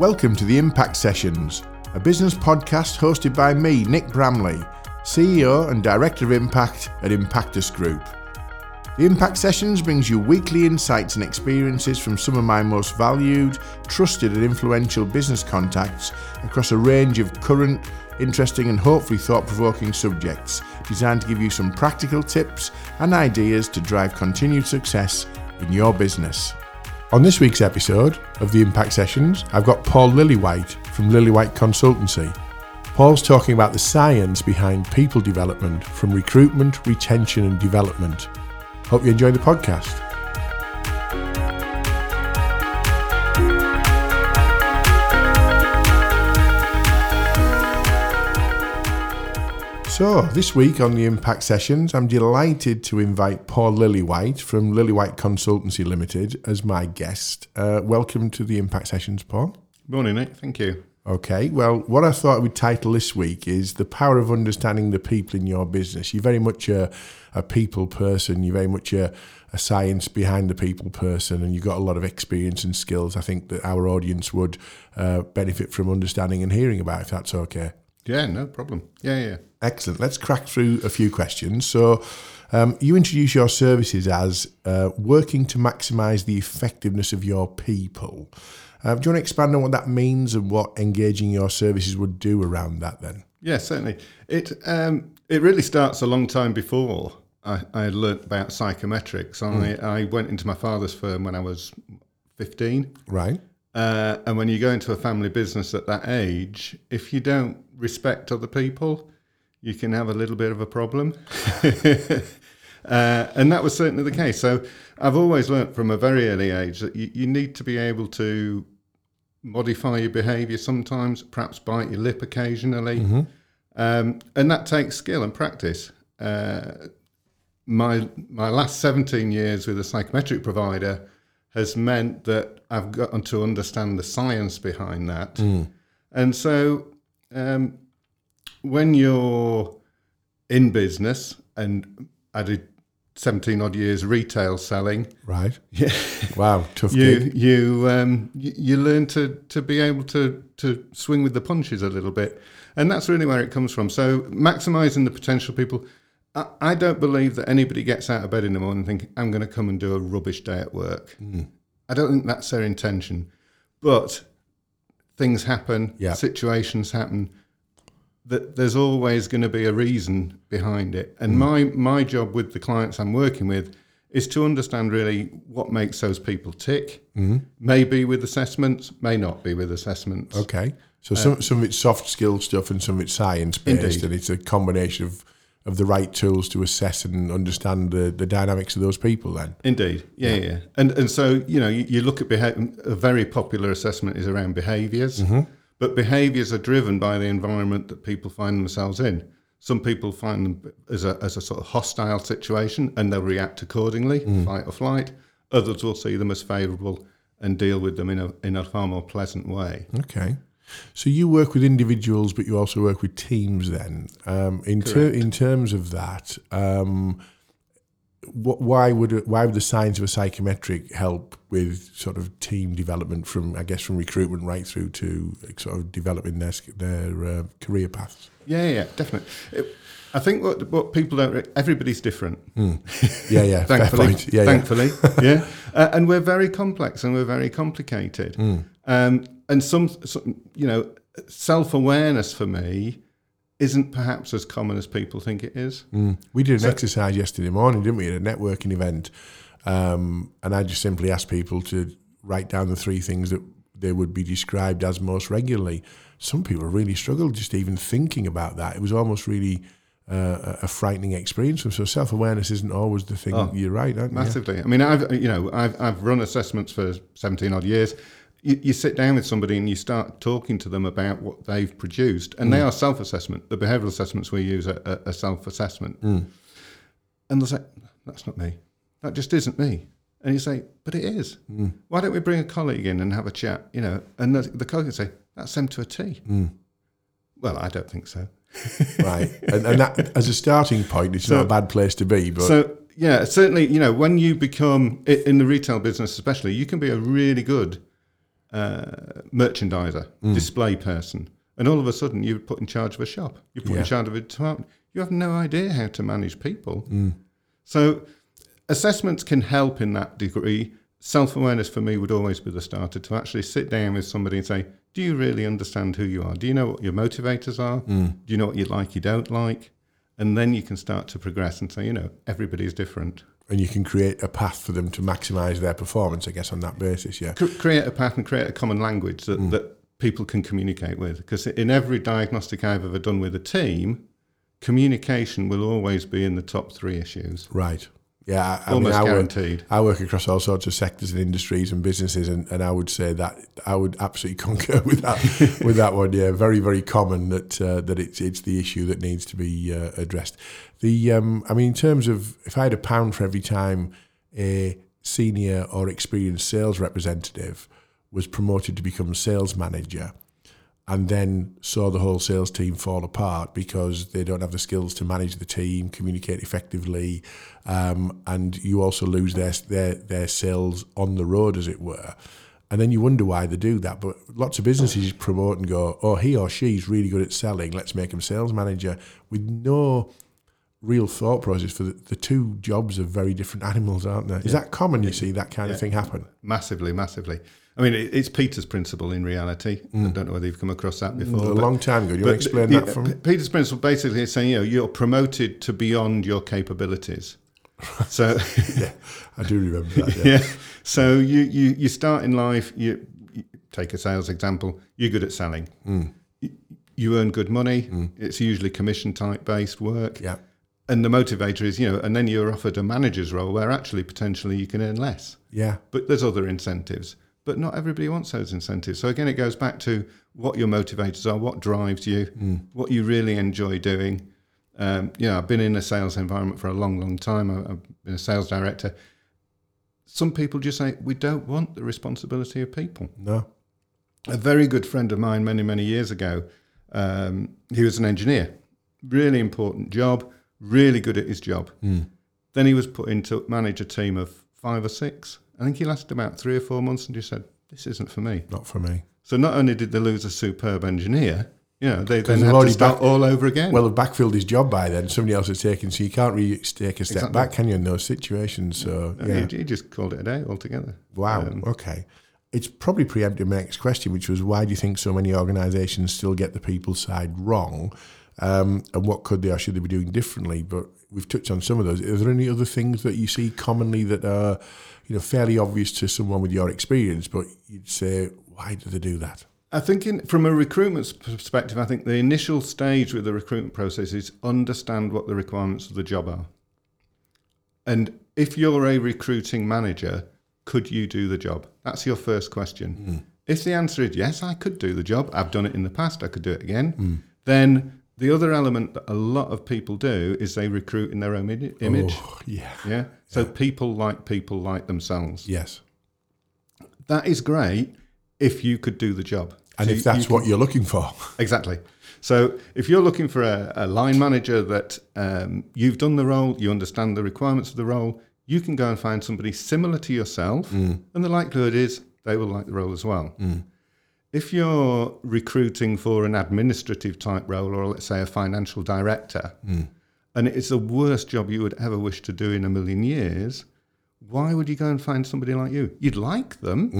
Welcome to the Impact Sessions, a business podcast hosted by me, Nick Bramley, CEO and Director of Impact at Impactus Group. The Impact Sessions brings you weekly insights and experiences from some of my most valued, trusted, and influential business contacts across a range of current, interesting, and hopefully thought provoking subjects designed to give you some practical tips and ideas to drive continued success in your business. On this week's episode of the Impact Sessions, I've got Paul Lillywhite from Lillywhite Consultancy. Paul's talking about the science behind people development from recruitment, retention, and development. Hope you enjoy the podcast. So, this week on the Impact Sessions, I'm delighted to invite Paul Lillywhite from Lillywhite Consultancy Limited as my guest. Uh, welcome to the Impact Sessions, Paul. Morning, Nick. Thank you. Okay, well, what I thought would title this week is The Power of Understanding the People in Your Business. You're very much a, a people person, you're very much a, a science behind the people person, and you've got a lot of experience and skills I think that our audience would uh, benefit from understanding and hearing about, if that's okay. Yeah, no problem. Yeah, yeah. Excellent. Let's crack through a few questions. So, um, you introduce your services as uh, working to maximise the effectiveness of your people. Uh, do you want to expand on what that means and what engaging your services would do around that then? Yeah, certainly. It um, it really starts a long time before I, I had learnt about psychometrics. I, I went into my father's firm when I was 15. Right. Uh, and when you go into a family business at that age, if you don't respect other people, you can have a little bit of a problem. uh, and that was certainly the case. So I've always learnt from a very early age that you, you need to be able to modify your behaviour sometimes, perhaps bite your lip occasionally. Um, and that takes skill and practice. Uh, my my last 17 years with a psychometric provider has meant that I've gotten to understand the science behind that. And so um, when you're in business, and I did 17 odd years retail selling, Right. yeah, Wow. Tough you gig. you um, you, you learn to to be able to to swing with the punches a little bit, and that's really where it comes from. So maximizing the potential people. I, I don't believe that anybody gets out of bed in the morning thinking I'm going to come and do a rubbish day at work. I don't think that's their intention, but things happen, Yeah. situations happen. That there's always going to be a reason behind it, Mm. and my my job with the clients I'm working with is to understand really what makes those people tick. Mm-hmm. Maybe with assessments, may not be with assessments. Okay. So some some of it's soft skill stuff and some of it's science based, Indeed. and it's a combination of of the right tools to assess and understand the, the dynamics of those people. Then. Indeed, yeah, yeah, And and so you know, you, you look at behavior a very popular assessment is around behaviors mm-hmm. but behaviors are driven by the environment that people find themselves in. Some people find them as a as a sort of hostile situation and they'll react accordingly, mm. fight or flight. Others will see them as favourable and deal with them in a in a far more pleasant way. Okay. So you work with individuals, but you also work with teams. Then, um, in ter- in terms of that, um, wh- why would why would the science of a psychometric help with sort of team development from I guess from recruitment right through to sort of developing their their uh, career paths? Yeah, yeah, definitely. It, I think what what people don't everybody's different. Yeah, yeah, fair thankfully. Yeah, yeah. thankfully, yeah. Uh, and we're very complex and we're very complicated. Hmm. Um, and some, some, you know, self awareness for me isn't perhaps as common as people think it is. Mm. We did an exercise yesterday morning, didn't we, at a networking event? Um, and I just simply asked people to write down the three things that they would be described as most regularly. Some people really struggled just even thinking about that. It was almost really uh, a frightening experience. So self awareness isn't always the thing. You're right, aren't you? Massively. I mean, I've you know I've I've run assessments for seventeen odd years. You, you sit down with somebody and you start talking to them about what they've produced, and they mm. are self-assessment. The behavioural assessments we use are, are, are self-assessment, mm. and they'll say, "That's not me. That just isn't me." And you say, "But it is. Mm. Why don't we bring a colleague in and have a chat?" You know, and the, the colleague will say, "That's them to a T." Well, I don't think so. right. And, and that, as a starting point, it's not a bad place to be. But So yeah, certainly, you know, when you become in the retail business, especially, you can be a really good uh, merchandiser, mm. display person, and all of a sudden you're put in charge of a shop. You're put Yeah. in charge of a department. You have no idea how to manage people. Mm. So assessments can help in that degree. Self awareness for me would always be the starter to actually sit down with somebody and say, Do you really understand who you are? Do you know what your motivators are? Mm. Do you know what you like, you don't like? And then you can start to progress and say, you know, everybody's different. And you can create a path for them to maximise their performance, I guess, on that basis. Yeah. Create a path and create a common language that, mm. that people can communicate with. Because in every diagnostic I've ever done with a team, communication will always be in the top three issues. Right. Yeah. I, I Almost mean, I work, guaranteed. I work across all sorts of sectors and industries and businesses, and, and I would say that I would absolutely concur with that with that one. Yeah, very very common that uh, that it's it's the issue that needs to be uh, addressed. The um, I mean, in terms of if I had a pound for every time a senior or experienced sales representative was promoted to become sales manager, and then saw the whole sales team fall apart because they don't have the skills to manage the team, communicate effectively, um, and you also lose their their their sales on the road, as it were. And then you wonder why they do that. But lots of businesses promote and go, "Oh, he or she's really good at selling. Let's make him sales manager," with no real thought process for the, the two jobs are very different animals, aren't they? Is that common? You see that kind of thing happen? Massively, massively. I mean, it, it's Peter's principle in reality. I mm. don't know whether you've come across that mm, before. a long time ago. Do you want to explain the- that for me? Peter's principle basically is saying, you know, you're promoted to beyond your capabilities. So, yeah, I do remember that. Yeah. yeah. So you, you, you start in life, you, you take a sales example, you're good at selling. Mm. You, you earn good money. Mm. It's usually commission type based work. yeah. And the motivator is, you know, and then you're offered a manager's role where actually potentially you can earn less. Yeah. But there's other incentives. But not everybody wants those incentives. So again, it goes back to what your motivators are, what drives you, what you really enjoy doing. Um, you know, I've been in a sales environment for a long, long time. I- I've been a sales director. Some people just say we don't want the responsibility of people. No. A very good friend of mine, many, many years ago, um, he was an engineer, really important job, really good at his job. Then he was put in to manage a team of five or six. I think he lasted about three or four months and just said, "This isn't for me." Not for me. So not only did they lose a superb engineer, you know, they then they've to start back- all over again. Well, they've backfilled his job by then. Somebody else has taken, so you can't really take a step Exactly. back, can you, in those situations? So, yeah. he, he just called it a day altogether. Wow. Um, okay. It's probably preempted my next question, which was why do you think so many organisations still get the people side wrong? Um, and what could they or should they be doing differently? But we've touched on some of those. Are there any other things that you see commonly that are, you know, fairly obvious to someone with your experience, but you'd say, why do they do that? I think, in, from a recruitment perspective, I think the initial stage with the recruitment process is understand what the requirements of the job are. And if you're a recruiting manager, could you do the job? That's your first question. Hmm. If the answer is yes, I could do the job, I've done it in the past, I could do it again, hmm. then the other element that a lot of people do is they recruit in their own imi- image. Oh, yeah. Yeah. So people like people like themselves. Yes. That is great if you could do the job. And So if that's you what you're looking for. Exactly. So if you're looking for a, a line manager that um, you've done the role, you understand the requirements of the role, you can go and find somebody similar to yourself, and the likelihood is they will like the role as well. If you're recruiting for an administrative type role, or let's say a financial director, and it's the worst job you would ever wish to do in a million years, why would you go and find somebody like you? You'd like them,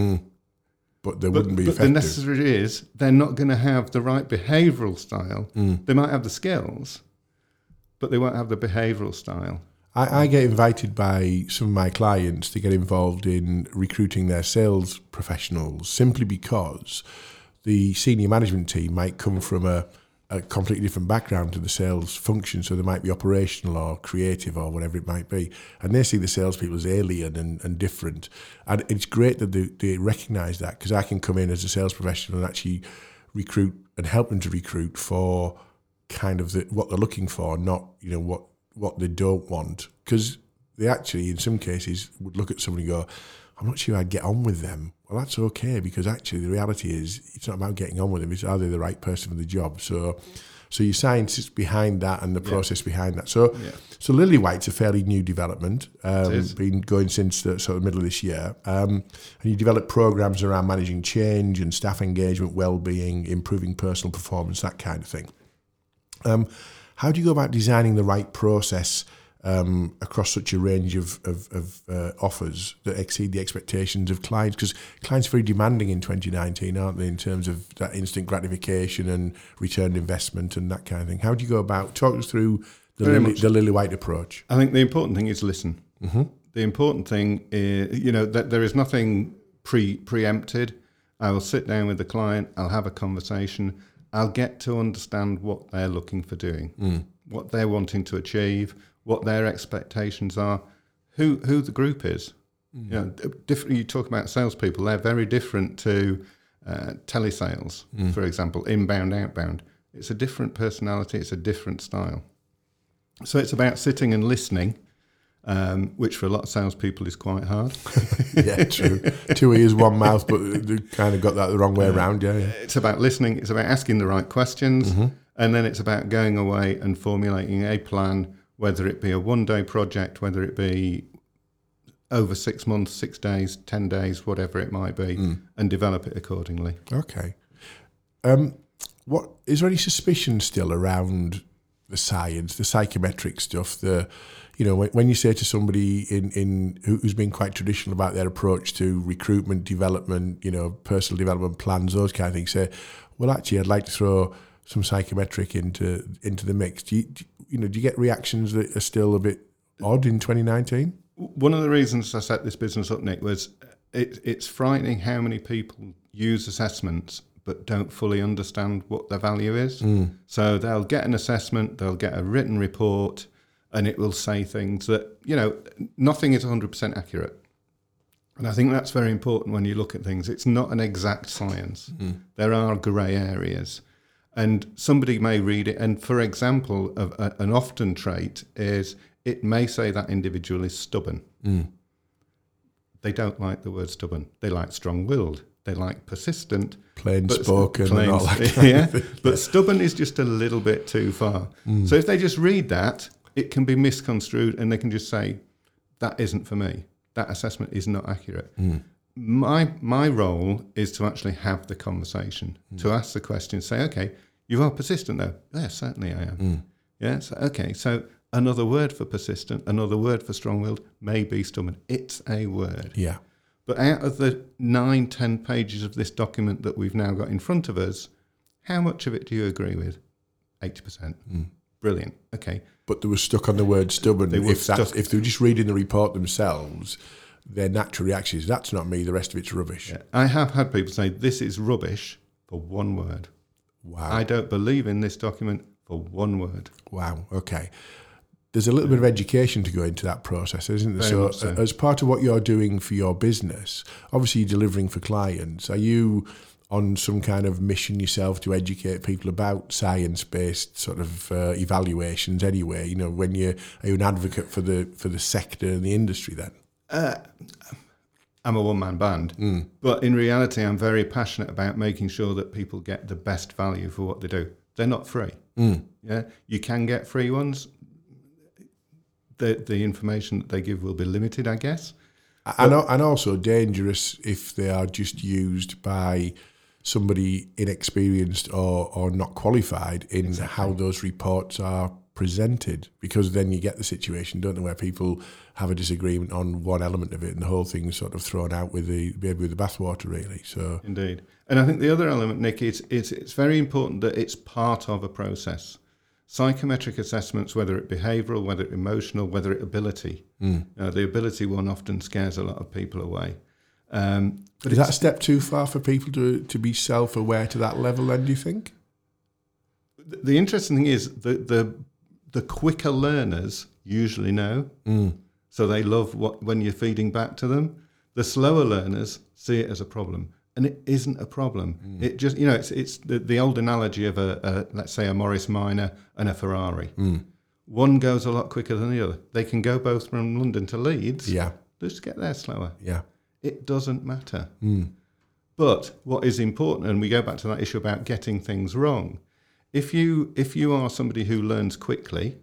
But they but, wouldn't be but the necessary is they're not going to have the right behavioural style. Mm. They might have the skills, but they won't have the behavioural style. I, I get invited by some of my clients to get involved in recruiting their sales professionals simply because the senior management team might come from a, a completely different background to the sales function. So they might be operational or creative or whatever it might be. And they see the salespeople as alien and, and different. And it's great that they, they recognise that because I can come in as a sales professional and actually recruit and help them to recruit for kind of the, what they're looking for, not you know what what they don't want. Because they actually, in some cases, would look at someone and go, "I'm not sure I'd get on with them." Well, that's okay because actually the reality is it's not about getting on with them; it's are they the right person for the job. So, So your science is behind that and the process behind that. So, Yeah. so Lillywhite's a fairly new development. Um, been going since the sort of middle of this year. Um, and you develop programs around managing change and staff engagement, well-being, improving personal performance, that kind of thing. Um, how do you go about designing the right process um, across such a range of, of, of uh, offers that exceed the expectations of clients? Because clients are very demanding in 2019, aren't they, in terms of that instant gratification and return on investment and that kind of thing? How do you go about? Talk us through the, Lily, the Lillywhite approach. I think the important thing is listen. Mm-hmm. The important thing is, you know, that there is nothing pre preempted. I will sit down with the client. I'll have a conversation. I'll get to understand what they're looking for doing, hmm. what they're wanting to achieve, what their expectations are, who who the group is. Hmm. You know, different. You talk about salespeople; they're very different to uh, telesales, hmm. for example, inbound, outbound. It's a different personality. It's a different style. So it's about sitting and listening, um, which for a lot of salespeople is quite hard. yeah, true. Two ears, one mouth, but kind of got that the wrong way around. Yeah, yeah. it's about listening. It's about asking the right questions, and then it's about going away and formulating a plan, whether it be a one-day project, whether it be over six months, six days, ten days, whatever it might be, and develop it accordingly. Okay. Um, what is there any suspicion still around the science, the psychometric stuff? The, you know, when, when you say to somebody in in who- who's been quite traditional about their approach to recruitment, development, you know, personal development plans, those kind of things, say, well, actually, I'd like to throw some psychometric into into the mix. Do you, do, you know, do you get reactions that are still a bit odd in 2019? One of the reasons I set this business up, Nick, was it, it's frightening how many people use assessments but don't fully understand what their value is. Hmm. So they'll get an assessment, they'll get a written report, and it will say things that, you know, nothing is 100% accurate. And I think that's very important when you look at things. It's not an exact science, there are grey areas. And somebody may read it, and for example, of a, an often trait is it may say that individual is stubborn. They don't like the word stubborn. They like strong-willed. They like persistent. Plain but- spoken and plain- all that kind yeah, but stubborn is just a little bit too far. Mm. So if they just read that, it can be misconstrued, and they can just say, "That isn't for me. That assessment is not accurate." Mm. My my role is to actually have the conversation, Mm. to ask the question, say, "Okay, you are persistent, though." Yes, certainly I am. Mm. Yes, okay. So another word for persistent, another word for strong-willed may be stubborn. It's a word. Yeah. But out of the nine, ten pages of this document that we've now got in front of us, how much of it do you agree with? 80%. Brilliant. Okay. but they were stuck on the word stubborn. They were if stuck. if they were just reading the report themselves, their natural reaction is that's not me. The rest of it's rubbish. Yeah. I have had people say, this is rubbish for one word. Wow. I don't believe in this document for one word. Wow. Okay. There's a little bit of education to go into that process, isn't there? So, so. as part of what you're doing for your business, obviously you're delivering for clients. Are you on some kind of mission yourself to educate people about science-based sort of uh, evaluations? Anyway, you know, when you are you an advocate for the for the sector and the industry? Then, I'm a one man band, Mm. but in reality, I'm very passionate about making sure that people get the best value for what they do. They're not free. Mm. Yeah, you can get free ones. The the information that they give will be limited, I guess. and and also dangerous if they are just used by somebody inexperienced or, or not qualified in how those reports are presented because then you get the situation don't you where people have a disagreement on one element of it and the whole thing's sort of thrown out with the baby with the bathwater really so Indeed. And I think the other element, Nick, is it's, it's very important that it's part of a process. Psychometric assessments, whether it behavioural, whether it emotional, whether it ability, uh, the ability one often scares a lot of people away. Um, but is that a step too far for people to, to be self-aware to that level then do you think the interesting thing is the, the the quicker learners usually know, mm. so they love what when you're feeding back to them. The slower learners see it as a problem, and it isn't a problem. Mm. It just you know it's it's the, the old analogy of a, a let's say a Morris Minor and a Ferrari. Mm. One goes a lot quicker than the other. They can go both from London to Leeds. yeah Just get there slower. yeah It doesn't matter. Hmm. But what is important, and we go back to that issue about getting things wrong, if you if you are somebody who learns quickly,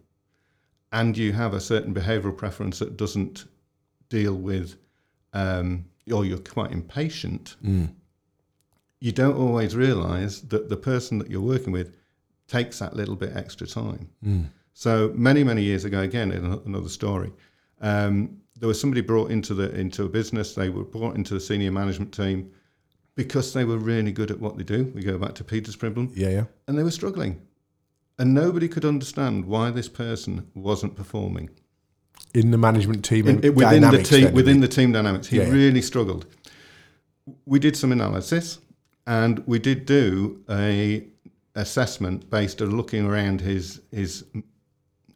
and you have a certain behavioural preference that doesn't deal with, um, or you're quite impatient, hmm. you don't always realise that the person that you're working with takes that little bit extra time. Hmm. So many many years ago, again, another story, um, there was somebody brought into the into a business. They were brought into the senior management team because they were really good at what they do. We go back to Peter's problem Yeah, yeah. and they were struggling. And nobody could understand why this person wasn't performing In the management team, in, within the team. then, Within the team dynamics, he Yeah. really struggled. We did some analysis, and we did do a assessment based on looking around his his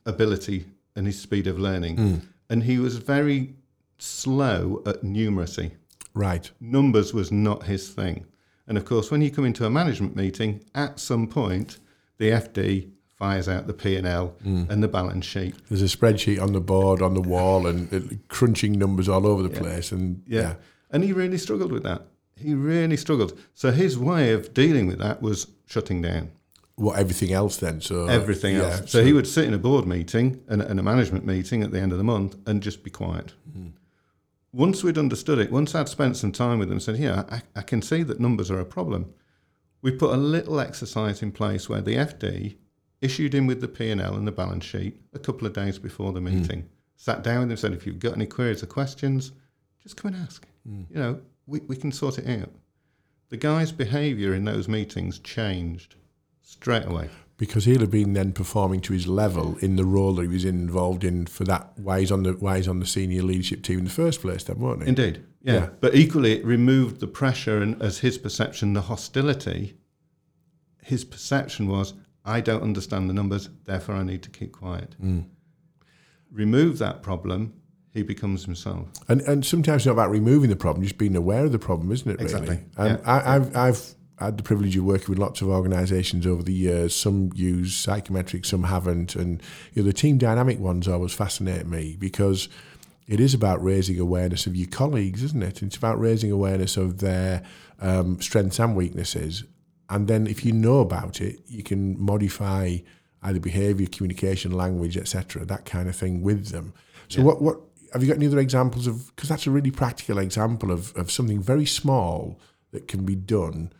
ability and his speed of learning, Hmm. And he was very slow at numeracy right. numbers was not his thing. And of course, when you come into a management meeting, at some point, the FD fires out the P and L and the balance sheet. There's a spreadsheet on the board, on the wall, and uh, crunching numbers all over the place. And Yeah. yeah, and he really struggled with that. He really struggled. So his way of dealing with that was shutting down what everything else then? So uh, everything yeah, else. So, he would sit in a board meeting and, and a management meeting at the end of the month and just be quiet. Hmm. Once we'd understood it, once I'd spent some time with him and said, Yeah, I, I can see that numbers are a problem, we put a little exercise in place where the FD issued him with the P&L and the balance sheet a couple of days before the hmm. meeting, sat down with him and said, If you've got any queries or questions, just come and ask. Hmm. You know, we, we can sort it out. The guy's behaviour in those meetings changed straight away. because he'll have been then performing to his level in the role that he was involved in for that why he's on the why he's on the senior leadership team in the first place then won't he Indeed, yeah. Yeah. But equally, it removed the pressure and, as his perception, the hostility. His perception was, I don't understand the numbers, therefore I need to keep quiet. Mm. Remove that problem, he becomes himself. and and sometimes it's not about removing the problem just being aware of the problem isn't it really Exactly, and I, I've I've had the privilege of working with lots of organisations over the years. Some use psychometrics, some haven't, and you know, the team dynamic ones always fascinate me because it is about raising awareness of your colleagues, isn't it? It's about raising awareness of their um, strengths and weaknesses, and then if you know about it, you can modify either behaviour, communication, language, etc., that kind of thing with them. So, what what have you got any other examples of? Because that's a really practical example of of something very small that can be done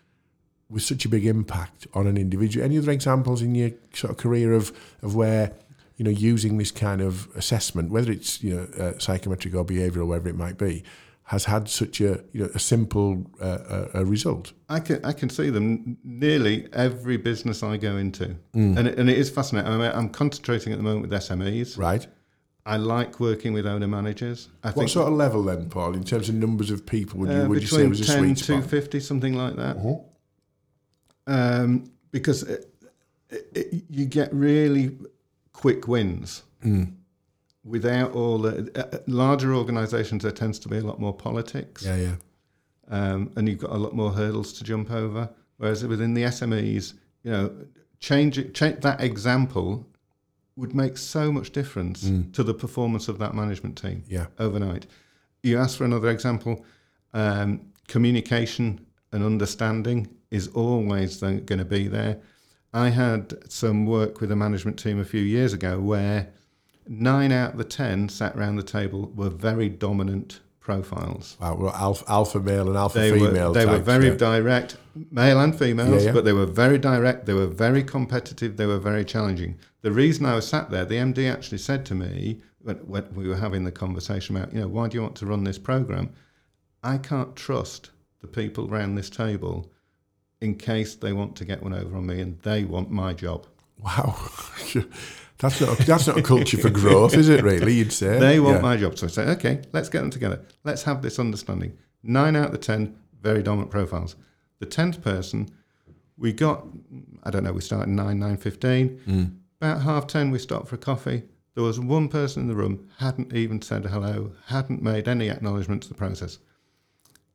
with such a big impact on an individual. Any other examples in your sort of career of of where you know using this kind of assessment, whether it's you know uh, psychometric or behavioural, whatever it might be, has had such a you know a simple uh, a result. I can I can see them nearly every business I go into, and it, and it is fascinating. I mean, I'm concentrating at the moment with SMEs. Right. I like working with owner managers. I What sort of level then, Paul, in terms of numbers of people? Would you uh, would you say between was a 10 sweet to spot? 50, something like that. Uh-huh. Um, because it, it, it- you get really quick wins Mm. without all the uh, larger organisations. There tends to be a lot more politics, Yeah, yeah. um, and you've got a lot more hurdles to jump over. Whereas within the SMEs, you know, change, it, change that example would make so much difference Mm. to the performance of that management team Yeah. overnight. You asked for another example. Um, communication and understanding is always going to be there. I had some work with a management team a few years ago where nine out of the ten sat around the table were very dominant profiles. Wow, well, alpha, alpha male and alpha They female. were they were very yeah. direct, male and females, Yeah, yeah. but they were very direct. They were very competitive. They were very challenging. The reason I was sat there, the MD actually said to me when, when we were having the conversation about, you know, why do you want to run this program? I can't trust the people around this table in case they want to get one over on me and they want my job. Wow, that's not a, that's not a culture for growth, is it? Really, you'd say They want Yeah. my job. So I say, okay, let's get them together. Let's have this understanding. Nine out of the 10 very dominant profiles. The 10th person, we got, I don't know, we started 9, 9.15. Mm. About half 10, we stopped for a coffee. There was one person in the room, hadn't even said hello, hadn't made any acknowledgement to the process.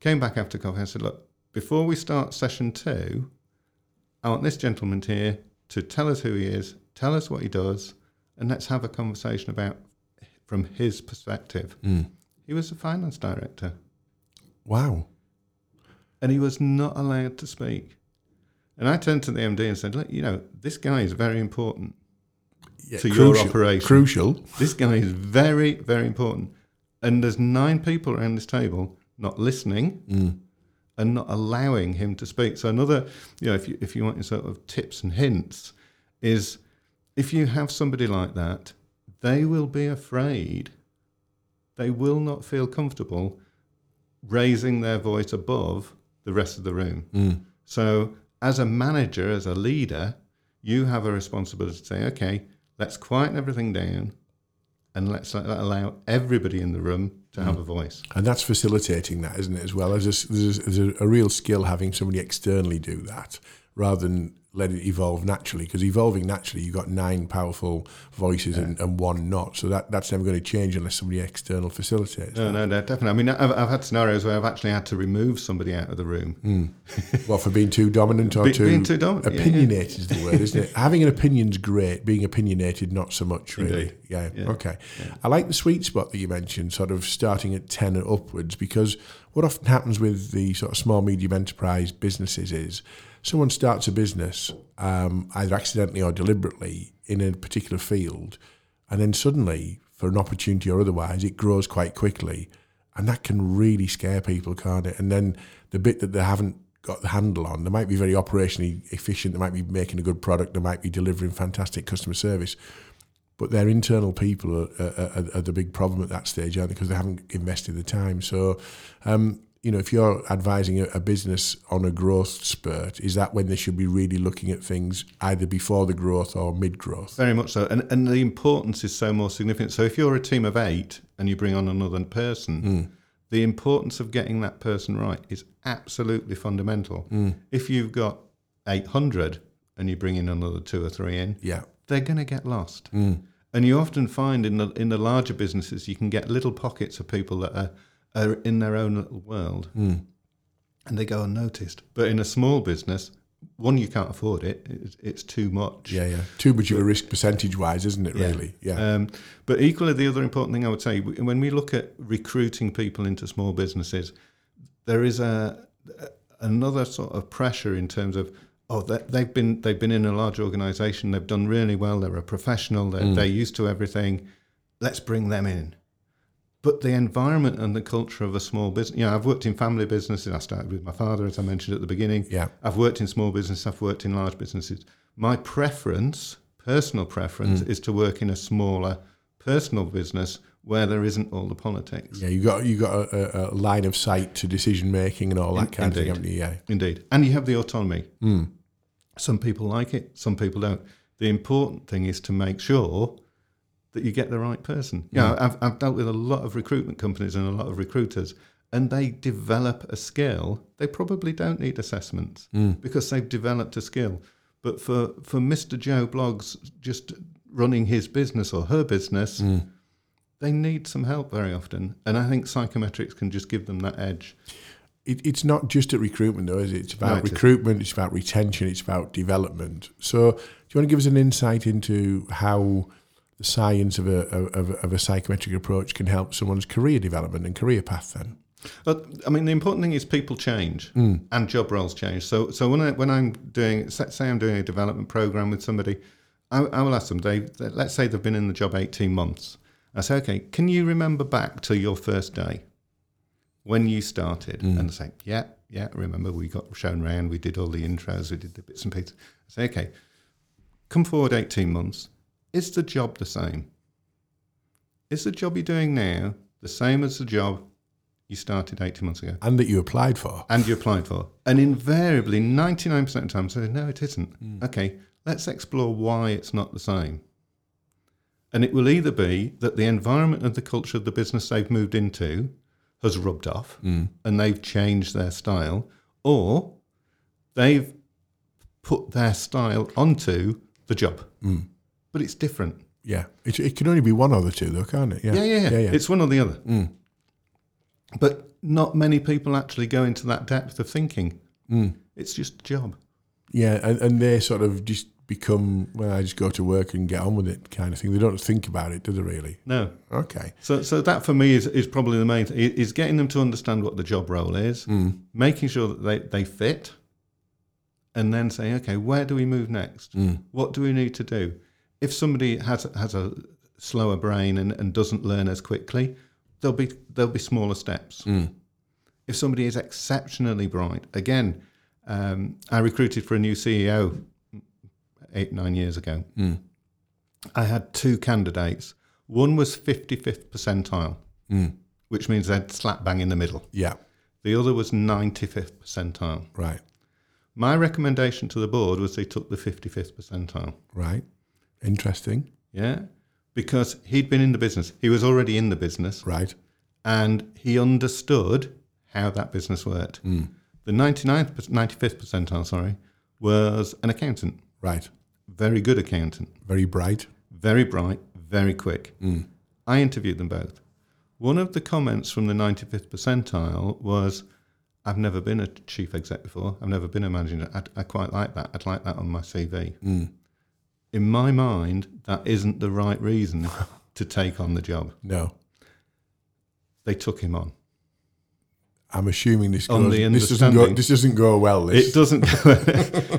Came back after coffee and said, look, before we start session two, I want this gentleman here to tell us who he is, tell us what he does, and let's have a conversation about from his perspective. Hmm. He was the finance director Wow. and he was not allowed to speak. And I turned to the MD and said, Look, you know, this guy is very important Yeah, to your operation. Crucial. This guy is very, very important. And there's nine people around this table not listening Mm. and not allowing him to speak. So another, you know, if you if you want your sort of tips and hints, is if you have somebody like that, they will be afraid. They will not feel comfortable raising their voice above the rest of the room. Mm. So, as a manager, as a leader, you have a responsibility to say, okay, let's quieten everything down and let's let- allow everybody in the room to have mm. a voice. And that's facilitating that, isn't it, as well? There's a, there's a, there's a, real skill having somebody externally do that rather than let it evolve naturally. Because evolving naturally, you've got nine powerful voices and, and one not. So that, that's never going to change unless somebody external facilitates. No, no, no, definitely. I mean, I've, I've had scenarios where I've actually had to remove somebody out of the room. Hmm. well, for being too dominant or Be- too... being too dominant, yeah, yeah. Opinionated is the word, isn't it? Having an opinion's great. Being opinionated, not so much, really. Indeed. Yeah, Yeah. okay. I like the sweet spot that you mentioned, sort of starting at 10 and upwards, because what often happens with the sort of small, medium enterprise businesses is someone starts a business, um, either accidentally or deliberately, in a particular field, and then suddenly, for an opportunity or otherwise, it grows quite quickly. And that can really scare people, can't it? And then the bit that they haven't got the handle on, they might be very operationally efficient, they might be making a good product, they might be delivering fantastic customer service, but their internal people are, are, are, the big problem at that stage, aren't they? Because they haven't invested the time. So, um, you know, if you're advising a, a business on a growth spurt, is that when they should be really looking at things either before the growth or mid growth? Very much so. And, and the importance is so more significant. So if you're a team of eight and you bring on another person, the importance of getting that person right is absolutely fundamental. If you've got 800 and you bring in another two or three in, Yeah. They're going to get lost. And you often find in the in the larger businesses, you can get little pockets of people that are, are in their own little world, and they go unnoticed. But in a small business, one you can't afford it; it's, it's too much. Yeah, yeah. Too much of a risk percentage wise, isn't it, really? Yeah. Um, but equally, the other important thing I would say when we look at recruiting people into small businesses, there is a another sort of pressure in terms of oh they, they've been they've been in a large organisation, they've done really well, they're a professional, they're, mm. they're used to everything. Let's bring them in. But the environment and the culture of a small business, you know, I've worked in family businesses. I started with my father, as I mentioned at the beginning. Yeah. I've worked in small business. I've worked in large businesses. My preference, personal preference, mm. is to work in a smaller personal business where there isn't all the politics. yeah, you got you got a, a, line of sight to decision making and all that In- kind of thing, haven't you? Yeah. Indeed. And you have the autonomy. Mm. Some people like it, some people don't. The important thing is to make sure that you get the right person. You know, I've, I've dealt with a lot of recruitment companies and a lot of recruiters, and they develop a skill. They probably don't need assessments hmm. because they've developed a skill. But for, for Mr. Joe Bloggs just running his business or her business, hmm. they need some help very often. And I think psychometrics can just give them that edge. It, it's not just at recruitment though, is it? It's about No, it is. recruitment, it's about retention, it's about development. So, do you want to give us an insight into how the science of a of, of a psychometric approach can help someone's career development and career path? Then, But I mean, the important thing is people change hmm. and job roles change. So, so when I when I'm doing, say I'm doing a development program with somebody, I, I will ask them. They let's say they've been in the job eighteen months. I say, okay, can you remember back to your first day when you started? Mm. And say, yeah, yeah, remember. We got shown round. We did all the intros. We did the bits and pieces. I say, okay, come forward eighteen months. Is the job the same? Is the job you're doing now the same as the job you started 18 months ago and that you applied for. and you applied for? And invariably, 99% of the time, say, no, it isn't. Mm. Okay, let's explore why it's not the same. And it will either be that the environment and the culture of the business they've moved into has rubbed off mm. and they've changed their style, or they've put their style onto the job. Mm. But it's different. Yeah, it, it can only be one or the two, though, can't it? Yeah, yeah, yeah. yeah. It's one or the other. Mm. But not many people actually go into that depth of thinking. It's just a job. Yeah, and, and they sort of just become well, I just go to work and get on with it kind of thing. They don't think about it, do they? Really? No. Okay. So, so that for me is, is probably the main thing, is getting them to understand what the job role is, hmm. making sure that they, they fit, and then say, okay, where do we move next? Hmm. What do we need to do? If somebody has has a slower brain and, and doesn't learn as quickly, there'll be there'll be smaller steps. Hmm. If somebody is exceptionally bright, again, um, I recruited for a new CEO eight nine years ago. Hmm. I had two candidates. One was 55th percentile, hmm. which means they'd slap bang in the middle. Yeah. The other was 95th percentile. Right. My recommendation to the board was they took the 55th percentile. Right. Interesting. Yeah. Because he'd been in the business, he was already in the business, Right. and he understood how that business worked. Hmm. The 99th, per- 95th percentile, sorry, was an accountant, Right. Very good accountant, Very bright. very bright, very quick. Mm. I interviewed them both. One of the comments from the 95th percentile was, I've never been a chief exec before. I've never been a managing director. I, quite like that. I'd like that on my CV. Mm. In my mind, that isn't the right reason to take on the job. No. They took him on. I'm assuming this On goes, the this doesn't go this doesn't go well. This It doesn't.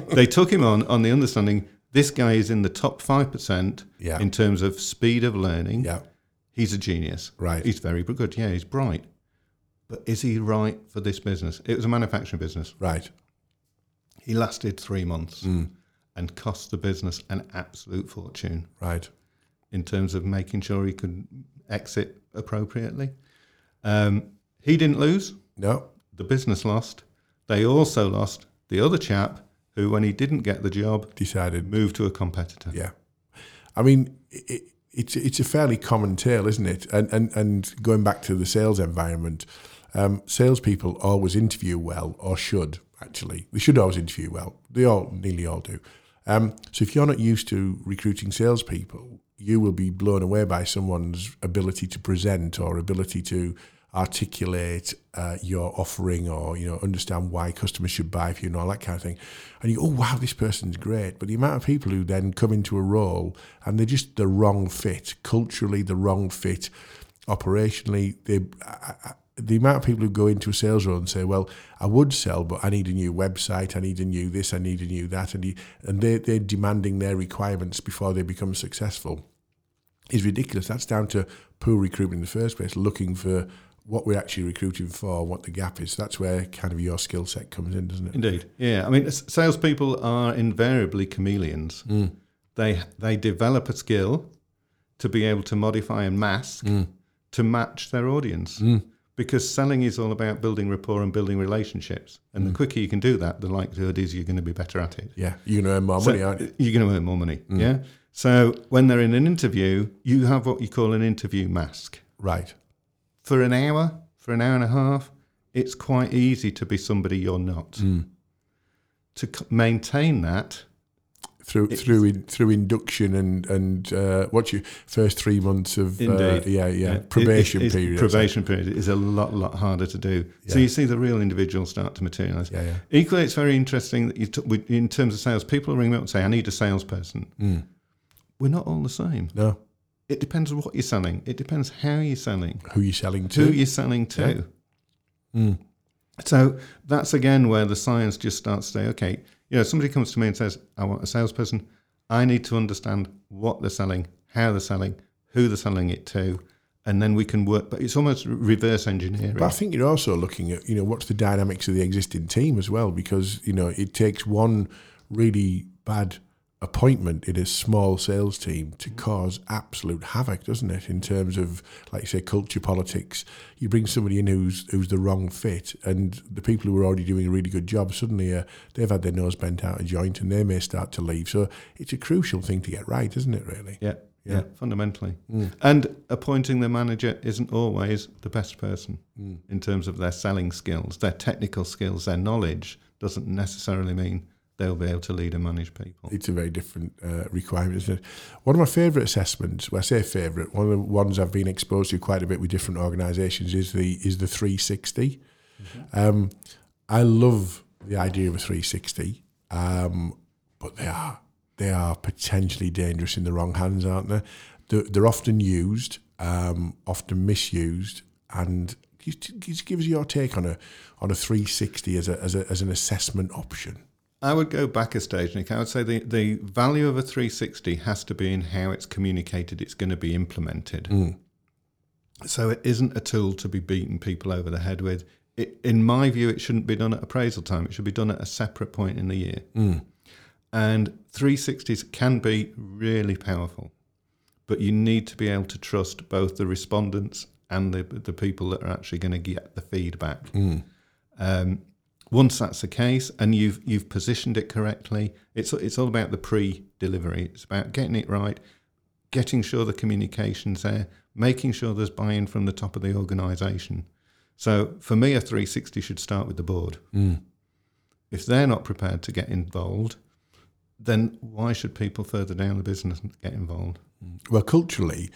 they took him on on the understanding this guy is in the top 5% Yeah. in terms of speed of learning. yeah. He's a genius. Right. He's very good. Yeah, he's bright. But is he right for this business? It was a manufacturing business. Right. He lasted three months Mm. and cost the business an absolute fortune Right. in terms of making sure he could exit appropriately. Um, he didn't lose. No. The business lost. They also lost the other chap who, when he didn't get the job, Decided. moved to a competitor. Yeah. I mean, it, it's it's a fairly common tale, isn't it? And and and going back to the sales environment, um, salespeople always interview well, or should actually. They should always interview well. They all nearly all do. Um, so if you're not used to recruiting salespeople, you will be blown away by someone's ability to present or ability to articulate uh, your offering or you know understand why customers should buy from you and all that kind of thing and you go oh wow this person's great but the amount of people who then come into a role and they're just the wrong fit culturally the wrong fit operationally they I, I, the amount of people who go into a sales role and say well I would sell but I need a new website I need a new this I need a new that and, and they, they're demanding their requirements before they become successful is ridiculous. That's down to poor recruitment in the first place, looking for what we're actually recruiting for, what the gap is. That's where kind of your skill set comes in, doesn't it? Indeed. Yeah. I mean, salespeople are invariably chameleons. Hmm. They they develop a skill to be able to modify and mask hmm. to match their audience. Hmm. Because selling is all about building rapport and building relationships. And the quicker you can do that, the likelihood is you're going to be better at it. Yeah, you're going to earn more So money, aren't you? You're going to earn more money. Yeah. So when they're in an interview, you have what you call an interview mask. Right. For an hour, for an hour and a half, it's quite easy to be somebody you're not. To c- maintain that, Through through in, through induction and and uh, what's your first three months of uh, Indeed. yeah, yeah it- probation period. Probation period is a lot, lot harder to do. So you see the real individual start to materialize. Yeah, yeah. Equally, it's very interesting that you, t- in terms of sales, people ring me up and say, "I need a salesperson." We're not all the same. No, It depends what you're selling. It depends how you're selling, who you're selling to. who you're selling to. Mm. So that's again where the science just starts to say, okay, you know, somebody comes to me and says, I want a salesperson. I need to understand what they're selling, how they're selling, who they're selling it to, and then we can work. But it's almost reverse engineering. But I think you're also looking at, you know, what's the dynamics of the existing team as well, because, you know, it takes one really bad appointment in a small sales team to mm. cause absolute havoc, doesn't it? In terms of, like you say, culture politics. You bring somebody in who's who's the wrong fit, and the people who are already doing a really good job suddenly uh, they've had their nose bent out of joint, and they may start to leave. So it's a crucial thing to get right, isn't it? Really? Yeah, yeah, fundamentally. Mm. And appointing the manager isn't always the best person mm. in terms of their selling skills, their technical skills, their knowledge doesn't necessarily mean they'll be able to lead and manage people. it's a very different uh, requirement, isn't it? One of my favourite assessments, well, I say favourite, one of the ones I've been exposed to quite a bit with different organisations is the is the 360. Um, I love the idea of a 360, um, but they are they are potentially dangerous in the wrong hands, aren't they? They're, they're often used, um, often misused, and just, just give us your take on a on a 360 as a as, a, as an assessment option. I would go back a stage, Nick. I would say the, the value of a 360 has to be in how it's communicated, it's going to be implemented. Mm. So it isn't a tool to be beating people over the head with. It, in my view, it shouldn't be done at appraisal time. It should be done at a separate point in the year. Mm. And 360s can be really powerful, but you need to be able to trust both the respondents and the, the people that are actually going to get the feedback. Mm. Um, once that's the case and you've you've positioned it correctly, it's it's all about the pre-delivery. It's about getting it right, getting sure the communication's there, making sure there's buy-in from the top of the organisation. So for me, a 360 should start with the board. Mm. If they're not prepared to get involved, then why should people further down the business get involved? Well, culturally,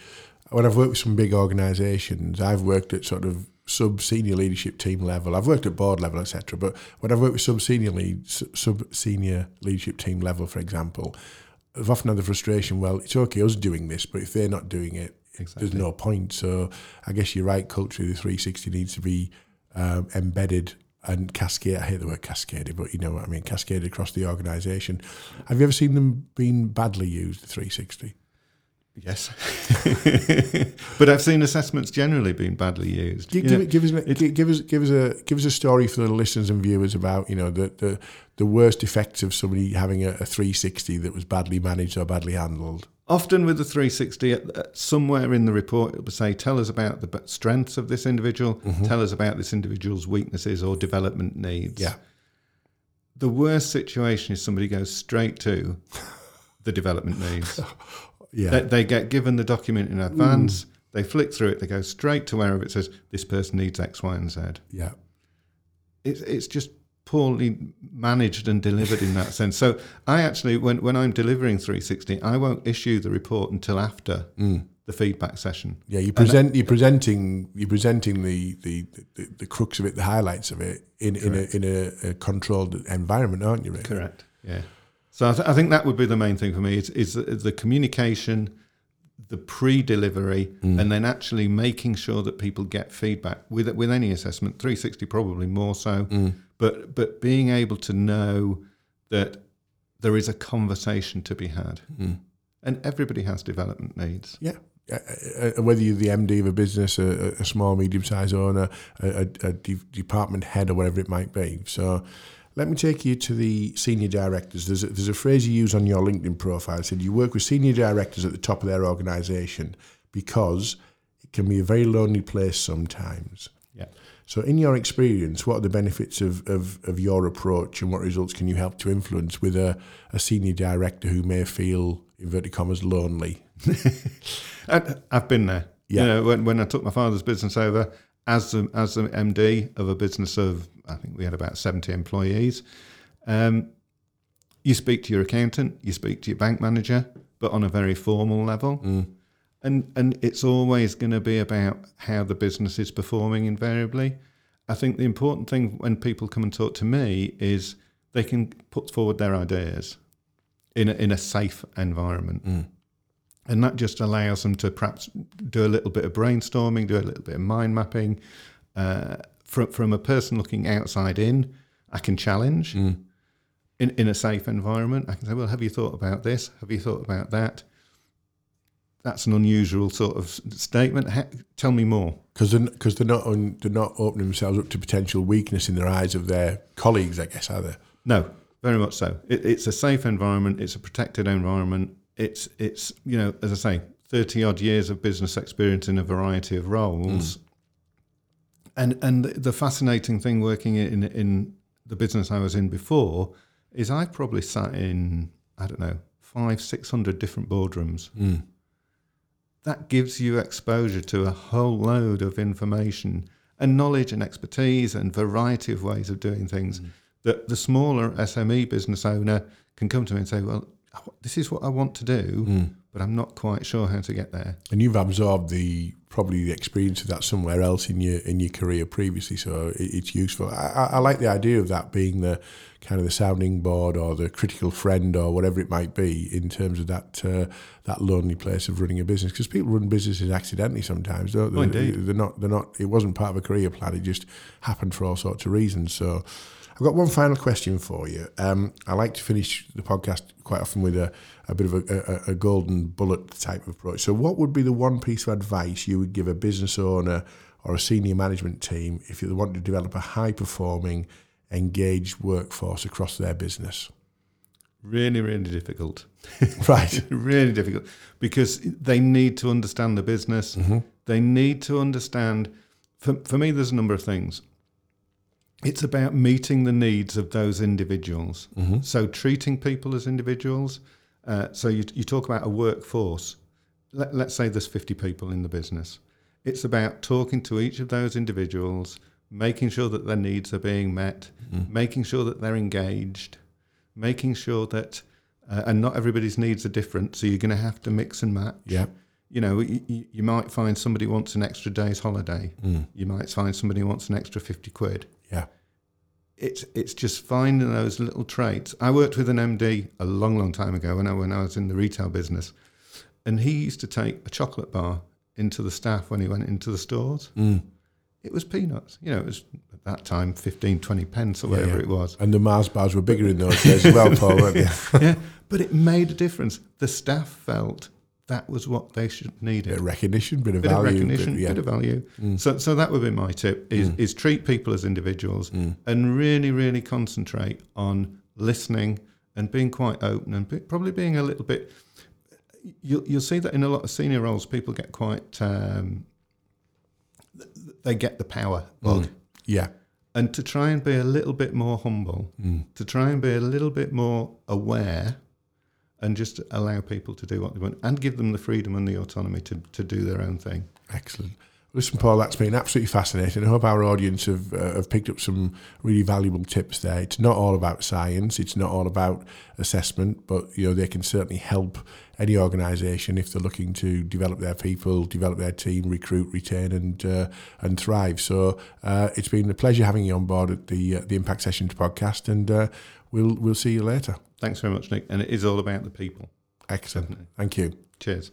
when I've worked with some big organisations, I've worked at sort of sub senior leadership team level. I've worked at board level, etc. But when I've worked with sub senior lead, sub senior leadership team level, for example, I've often had the frustration. Well, it's okay us doing this, but if they're not doing it, Exactly. there's no point. So I guess you're right. Culturally, the 360 needs to be um, embedded and cascade. I hate the word cascaded, but you know what I mean. Cascaded across the organisation. Have you ever seen them being badly used? The 360. Yes, but I've seen assessments generally being badly used. Give, know, give us give us give us a give us a story for the listeners and viewers about you know the the, the worst effects of somebody having a, a 360 that was badly managed or badly handled. Often with the 360, at- uh, at uh, somewhere in the report, it will say, tell us about the strengths of this individual, mm-hmm. tell us about this individual's weaknesses or development needs. Yeah. The worst situation is somebody goes straight to the development needs. Yeah, they, they get given the document in advance, they flick through it, they go straight to wherever it says, this person needs X, Y, and Z. yeah, it's it's just poorly managed and delivered in that sense. So I actually, when when I'm delivering 360, I won't issue the report until after mm. the feedback session. yeah. You present you're presenting you're presenting the, the, the, the crux of it, the highlights of it in in a in a, a controlled environment, aren't you? Really? Correct. Yeah. So I, th- I think that would be the main thing for me is, is the, the communication, the pre-delivery, and then actually making sure that people get feedback with with any assessment. 360 probably more so, but but being able to know that there is a conversation to be had, and everybody has development needs. Yeah. Uh, uh, whether you're the MD of a business, a, a small, medium-sized owner, a, a, a de- department head, or whatever it might be. So, let me take you to the senior directors. There's a, there's a phrase you use on your LinkedIn profile. It said you work with senior directors at the top of their organisation because it can be a very lonely place sometimes. Yeah. So, in your experience, what are the benefits of, of, of your approach and what results can you help to influence with a, a senior director who may feel, inverted commas, lonely? I, I've been there. Yeah. You know, when, when I took my father's business over as the, as the MD of a business of, I think we had about 70 employees, um, you speak to your accountant, you speak to your bank manager, but on a very formal level. And, and it's always going to be about how the business is performing invariably. I think the important thing when people come and talk to me is they can put forward their ideas in a, in a safe environment and that just allows them to perhaps do a little bit of brainstorming, do a little bit of mind mapping. Uh, from from a person looking outside in, I can challenge hmm. in in a safe environment. I can say, "Well, have you thought about this? Have you thought about that?" That's an unusual sort of statement. Ha- tell me more. because they're, because they're not un, they're not opening themselves up to potential weakness in the eyes of their colleagues, I guess, are they? No, very much so. It, it's a safe environment. It's a protected environment. It's it's you know as I say, thirty odd years of business experience in a variety of roles, hmm. And and the fascinating thing working in in the business I was in before is I probably sat in I don't know five six hundred different boardrooms. Hmm. That gives you exposure to a whole load of information and knowledge and expertise and variety of ways of doing things hmm. that the smaller SME business owner can come to me and say, "Well, this is what I want to do, hmm. but I'm not quite sure how to get there." And you've absorbed the probably the experience of that somewhere else in your in your career previously, so it, it's useful. I, I, I like the idea of that being the kind of the sounding board or the critical friend or whatever it might be in terms of that uh, that lonely place of running a business because people run businesses accidentally sometimes, don't they? Oh, indeed. They're not. They're not. It wasn't part of a career plan. It just happened for all sorts of reasons. So. I've got one final question for you. Um, I like to finish the podcast quite often with a, a bit of a, a, a golden bullet type of approach. So, what would be the one piece of advice you would give a business owner or a senior management team if you want to develop a high performing, engaged workforce across their business? Really, really difficult. Right. really difficult because they need to understand the business. Mm-hmm. They need to understand. For, for me, there's a number of things. It's about meeting the needs of those individuals. Mm-hmm. So, treating people as individuals. Uh, so, you, you talk about a workforce. Let, let's say there's 50 people in the business. It's about talking to each of those individuals, making sure that their needs are being met, making sure that they're engaged, making sure that, uh, and not everybody's needs are different, so you're going to have to mix and match. Yeah. You know, you, you might find somebody wants an extra day's holiday. You might find somebody wants an extra 50 quid. Yeah. It's it's just finding those little traits. I worked with an MD a long, long time ago when I when I was in the retail business, and he used to take a chocolate bar into the staff when he went into the stores. Mm. It was peanuts. You know, it was at that time 15, 20 pence or whatever yeah. it was. And the Mars bars were bigger in those days as well, Paul, weren't they? yeah, but it made a difference. The staff felt that was what they should need. Bit of recognition, bit of bit value. of recognition, bit, yeah. bit of value. Mm. So, so that would be my tip: is mm. is treat people as individuals mm. and really, really concentrate on listening and being quite open and probably being a little bit. You'll you'll see that in a lot of senior roles, people get quite. Um, they get the power bug. yeah. And to try and be a little bit more humble, to try and be a little bit more aware, and just allow people to do what they want and give them the freedom and the autonomy to, to do their own thing. Excellent. Listen, Paul, that's been absolutely fascinating. I hope our audience have, uh, have picked up some really valuable tips there. It's not all about science, it's not all about assessment, but you know they can certainly help any organisation if they're looking to develop their people, develop their team, recruit, retain, and uh, and thrive. So uh, it's been a pleasure having you on board at the uh, the Impact Sessions podcast, and uh, we'll we'll see you later. Thanks very much, Nick. And it is all about the people. Excellent. Thank you. Cheers.